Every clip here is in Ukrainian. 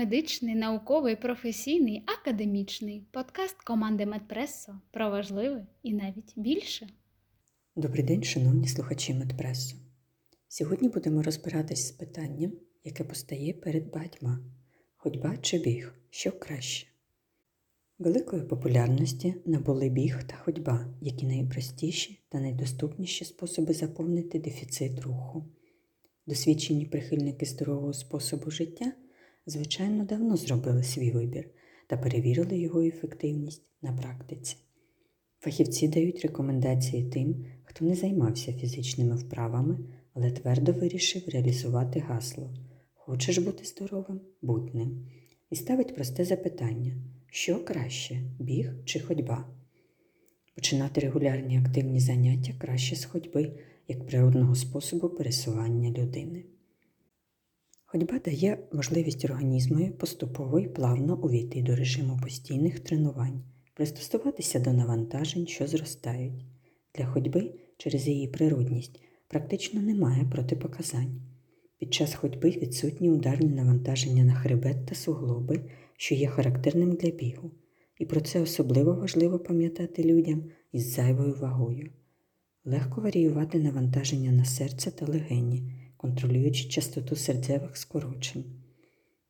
медичний, науковий, професійний, академічний подкаст команди Медпресо про важливе і навіть більше. Добрий день, шановні слухачі Медпресо. Сьогодні будемо розбиратись з питанням, яке постає перед багатьма ходьба чи біг, що краще. Великої популярності набули біг та ходьба, які найпростіші та найдоступніші способи заповнити дефіцит руху. Досвідчені прихильники здорового способу життя, звичайно, давно зробили свій вибір та перевірили його ефективність на практиці. Фахівці дають рекомендації тим, хто не займався фізичними вправами, але твердо вирішив реалізувати гасло Хочеш бути здоровим? Будь ним. І ставить просте запитання: що краще біг чи ходьба? Починати регулярні активні заняття краще з ходьби як природного способу пересування людини. Ходьба дає можливість організму поступово і плавно увійти до режиму постійних тренувань, пристосуватися до навантажень, що зростають. Для ходьби через її природність практично немає протипоказань. Під час ходьби відсутні ударні навантаження на хребет та суглоби, що є характерним для бігу, і про це особливо важливо пам'ятати людям із зайвою вагою. Легко варіювати навантаження на серце та легені, контролюючи частоту серцевих скорочень.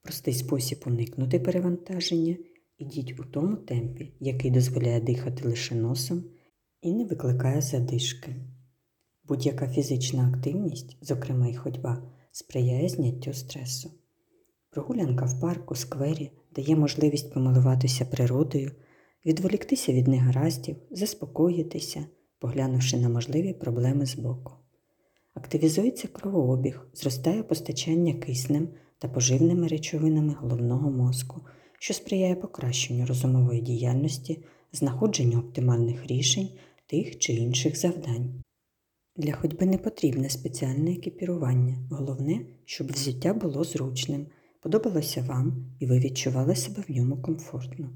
Простий спосіб уникнути перевантаження ідіть у тому темпі, який дозволяє дихати лише носом і не викликає задишки. Будь-яка фізична активність, зокрема й ходьба, сприяє зняттю стресу. Прогулянка в парку, сквері дає можливість помилуватися природою, відволіктися від негараздів, заспокоїтися, поглянувши на можливі проблеми збоку. Активізується кровообіг, зростає постачання киснем та поживними речовинами головного мозку, що сприяє покращенню розумової діяльності, знаходженню оптимальних рішень тих чи інших завдань. Для ходьби не потрібне спеціальне екіпірування, головне, щоб взуття було зручним, подобалося вам і ви відчували себе в ньому комфортно.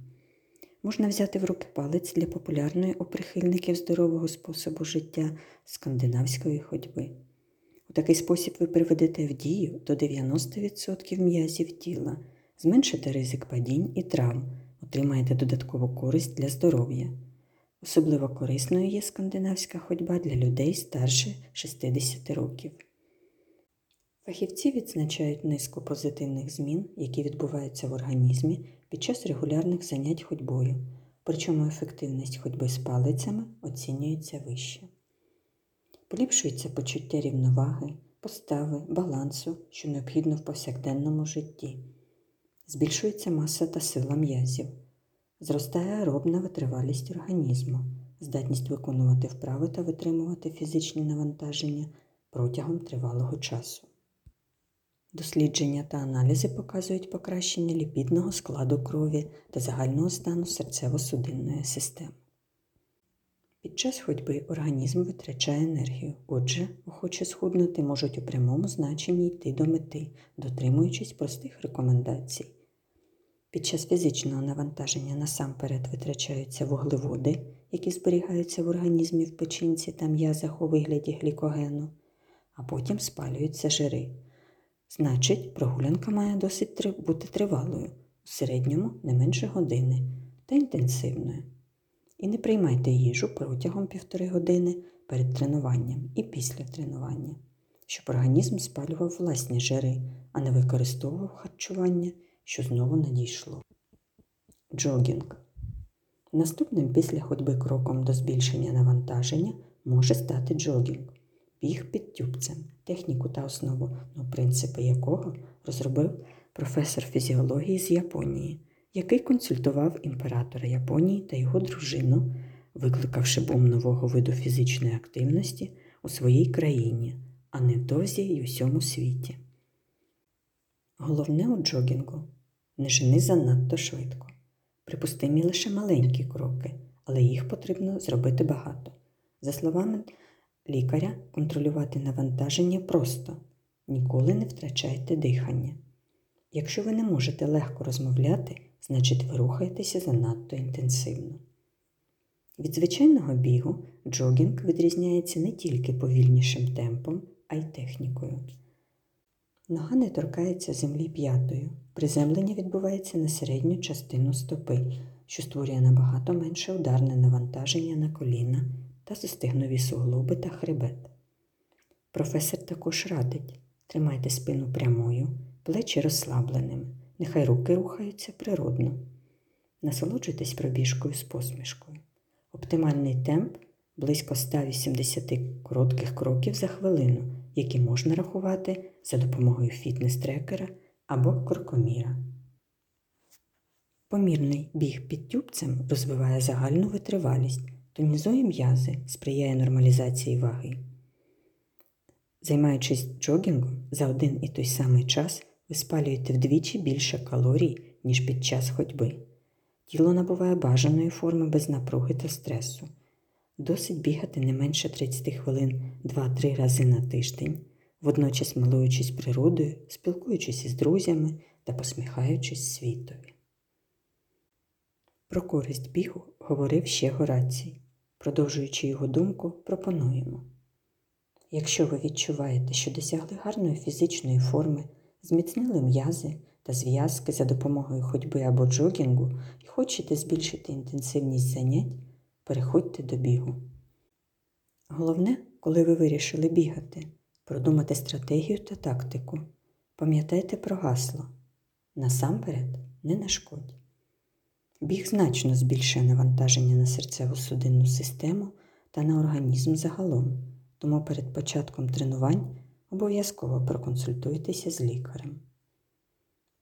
Можна взяти в руки палець для популярної у прихильників здорового способу життя скандинавської ходьби. Такий спосіб ви приведете в дію до 90% м'язів тіла, зменшите ризик падінь і травм, отримаєте додаткову користь для здоров'я. Особливо корисною є скандинавська ходьба для людей старше 60 років. Фахівці відзначають низку позитивних змін, які відбуваються в організмі під час регулярних занять ходьбою, причому ефективність ходьби з палицями оцінюється вище. Поліпшується почуття рівноваги, постави, балансу, що необхідно в повсякденному житті, збільшується маса та сила м'язів, зростає аеробна витривалість організму, здатність виконувати вправи та витримувати фізичні навантаження протягом тривалого часу. Дослідження та аналізи показують покращення ліпідного складу крові та загального стану серцево-судинної системи. Під час ходьби організм витрачає енергію, отже, охоче схуднути можуть у прямому значенні йти до мети, дотримуючись простих рекомендацій. Під час фізичного навантаження насамперед витрачаються вуглеводи, які зберігаються в організмі в печінці та м'язах у вигляді глікогену, а потім спалюються жири. Значить, прогулянка має досить бути тривалою, у середньому не менше години та інтенсивною. І не приймайте їжу протягом півтори години перед тренуванням і після тренування, щоб організм спалював власні жири, а не використовував харчування, що знову надійшло. Джогінг. Наступним після ходьби кроком до збільшення навантаження може стати джогінг біг під тюбцем, техніку та основу, ну, принципи якого розробив професор фізіології з Японії, який консультував імператора Японії та його дружину, викликавши бум нового виду фізичної активності у своїй країні, а невдовзі й у всьому світі. Головне у джогінгу не жени занадто швидко. Припустимі лише маленькі кроки, але їх потрібно зробити багато. За словами лікаря контролювати навантаження просто. Ніколи не втрачайте дихання. Якщо ви не можете легко розмовляти, значить ви рухаєтеся занадто інтенсивно. Від звичайного бігу джогінг відрізняється не тільки повільнішим темпом, а й технікою. Нога не торкається землі п'ятою. Приземлення відбувається на середню частину стопи, що створює набагато менше ударне навантаження на коліна та застигнові суглоби та хребет. Професор також радить тримайте спину прямою, плечі розслабленими, нехай руки рухаються природно. Насолоджуйтесь пробіжкою з посмішкою. Оптимальний темп близько 180 коротких кроків за хвилину, які можна рахувати за допомогою фітнес-трекера або крокоміра. Помірний біг під тюбцем розвиває загальну витривалість, тонізує м'язи, сприяє нормалізації ваги. Займаючись джогінгом за один і той самий час, ви спалюєте вдвічі більше калорій, ніж під час ходьби. Тіло набуває бажаної форми без напруги та стресу. Досить бігати не менше 30 хвилин 2-3 рази на тиждень, водночас милуючись природою, спілкуючись із друзями та посміхаючись світові. Про користь бігу говорив ще Горацій. Продовжуючи його думку, пропонуємо. Якщо ви відчуваєте, що досягли гарної фізичної форми, зміцнили м'язи та зв'язки за допомогою ходьби або джогінгу і хочете збільшити інтенсивність занять, переходьте до бігу. Головне, коли ви вирішили бігати, продумати стратегію та тактику. Пам'ятайте про гасло. Насамперед не нашкодь. Біг значно збільшує навантаження на серцево-судинну систему та на організм загалом, тому перед початком тренувань обов'язково проконсультуйтеся з лікарем.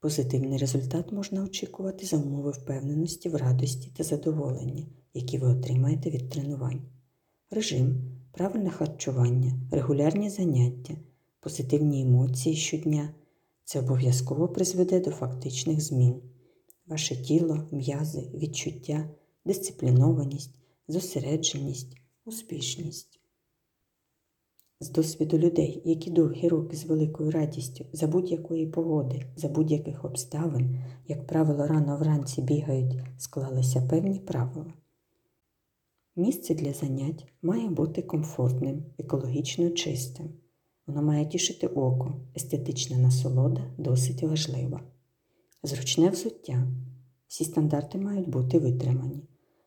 Позитивний результат можна очікувати за умови впевненості в радості та задоволенні, які ви отримаєте від тренувань. Режим, правильне харчування, регулярні заняття, позитивні емоції щодня це обов'язково призведе до фактичних змін. Ваше тіло, м'язи, відчуття, дисциплінованість, зосередженість, успішність. З досвіду людей, які довгі роки з великою радістю за будь-якої погоди, за будь-яких обставин, як правило, рано вранці бігають, склалися певні правила. Місце для занять має бути комфортним, екологічно чистим. Воно має тішити око, естетична насолода досить важлива. Зручне взуття. Всі стандарти мають бути витримані.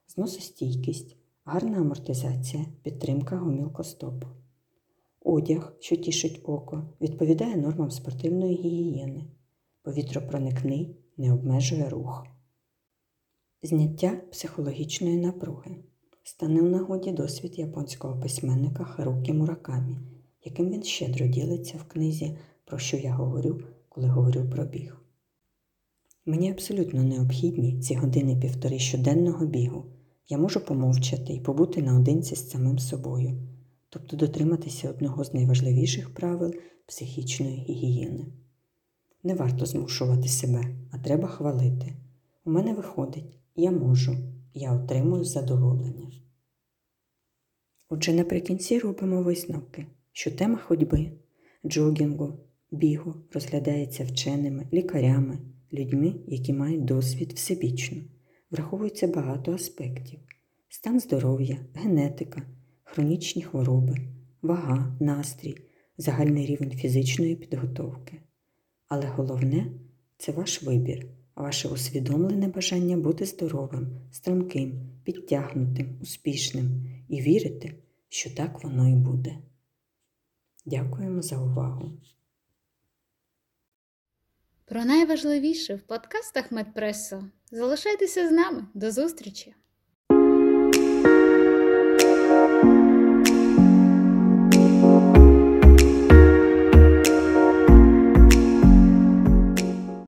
Зносостійкість, гарна амортизація, підтримка гомілкостопу. Одяг, що тішить око, відповідає нормам спортивної гігієни. Повітропроникний не обмежує рух. Зняття психологічної напруги. Стане в нагоді досвід японського письменника Харукі Муракамі, яким він щедро ділиться в книзі, про що я говорю, коли говорю про біг. Мені абсолютно необхідні ці години півтори щоденного бігу. Я можу помовчати і побути наодинці з самим собою, тобто дотриматися одного з найважливіших правил психічної гігієни. Не варто змушувати себе, а треба хвалити. У мене виходить, я можу, я отримую задоволення. Отже, наприкінці робимо висновки, що тема ходьби, джогінгу, бігу розглядається вченими, лікарями, людьми, які мають досвід всебічно. Враховується багато аспектів: стан здоров'я, генетика, хронічні хвороби, вага, настрій, загальний рівень фізичної підготовки. Але головне це ваш вибір, ваше усвідомлене бажання бути здоровим, стрімким, підтягнутим, успішним і вірити, що так воно і буде. Дякуємо за увагу! Про найважливіше в подкастах Медпресо. Залишайтеся з нами. До зустрічі!